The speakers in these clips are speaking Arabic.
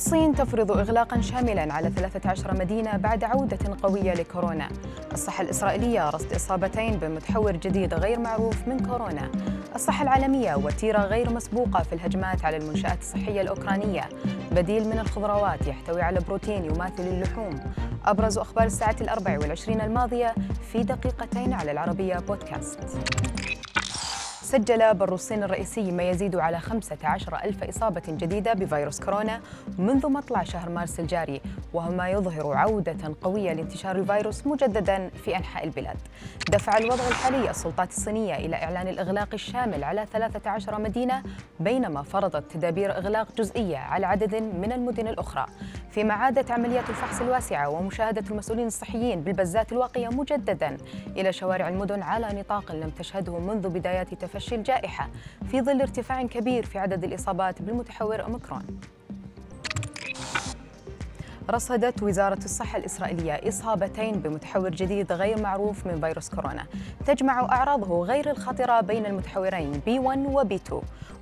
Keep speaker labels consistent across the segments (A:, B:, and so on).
A: الصين تفرض إغلاقا شاملا على 13 مدينة بعد عودة قوية لكورونا. الصحة الإسرائيلية رصد إصابتين بمتحور جديد غير معروف من كورونا. الصحة العالمية وتيرة غير مسبوقة في الهجمات على المنشآت الصحية الأوكرانية. بديل من الخضروات يحتوي على بروتين يماثل اللحوم. أبرز أخبار الساعة الأربع والعشرين الماضية في دقيقتين على العربية بودكاست. سجل بر الصين الرئيسي ما يزيد على 15 ألف إصابة جديدة بفيروس كورونا منذ مطلع شهر مارس الجاري وهو ما يظهر عودة قوية لانتشار الفيروس مجددا في أنحاء البلاد. دفع الوضع الحالي السلطات الصينية إلى إعلان الإغلاق الشامل على 13 مدينة بينما فرضت تدابير إغلاق جزئية على عدد من المدن الأخرى. فيما عادت عمليات الفحص الواسعة ومشاهدة المسؤولين الصحيين بالبزات الواقية مجددا إلى شوارع المدن على نطاق لم تشهده منذ بدايات تفشي تفشي الجائحة في ظل ارتفاع كبير في عدد الإصابات بالمتحور أوميكرون. رصدت وزارة الصحة الإسرائيلية إصابتين بمتحور جديد غير معروف من فيروس كورونا. تجمع أعراضه غير الخطرة بين المتحورين B1 و B2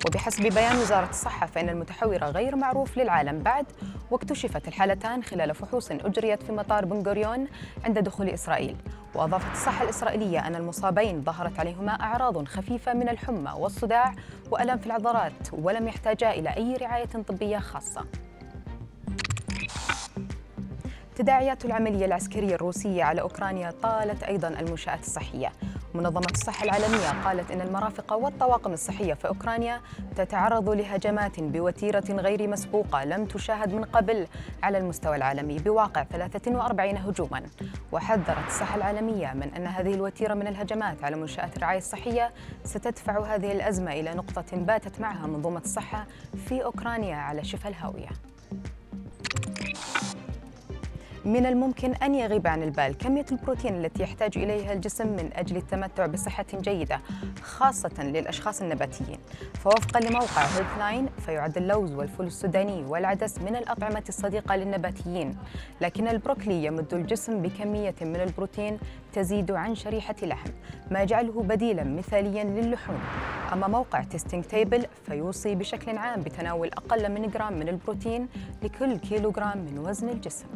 A: وبحسب بيان وزارة الصحة فإن المتحور غير معروف للعالم بعد واكتشفت الحالتان خلال فحوص أجريت في مطار بن غوريون عند دخول إسرائيل. وأضافت الصحة الإسرائيلية أن المصابين ظهرت عليهما أعراض خفيفة من الحمى والصداع وألم في العضلات ولم يحتاجا إلى أي رعاية طبية خاصة. تداعيات العملية العسكرية الروسية على أوكرانيا طالت أيضا المنشآت الصحية. منظمة الصحة العالمية قالت إن المرافق والطواقم الصحية في أوكرانيا تتعرض لهجمات بوتيرة غير مسبوقة لم تشاهد من قبل على المستوى العالمي بواقع 43 هجوما. وحذرت الصحة العالمية من أن هذه الوتيرة من الهجمات على منشآت الرعاية الصحية ستدفع هذه الأزمة إلى نقطة باتت معها منظومة الصحة في أوكرانيا على شفا الهاوية. من الممكن أن يغيب عن البال. كمية البروتين التي يحتاج إليها الجسم من أجل التمتع بصحة جيدة خاصة للأشخاص النباتيين. فوفقا لموقع هيلث لاين فيعد اللوز والفول السوداني والعدس من الأطعمة الصديقة للنباتيين. لكن البروكلي يمد الجسم بكمية من البروتين تزيد عن شريحة لحم ما يجعله بديلا مثاليا للحوم. أما موقع تيستينج تيبل فيوصي بشكل عام بتناول أقل من جرام من البروتين لكل كيلوغرام من وزن الجسم.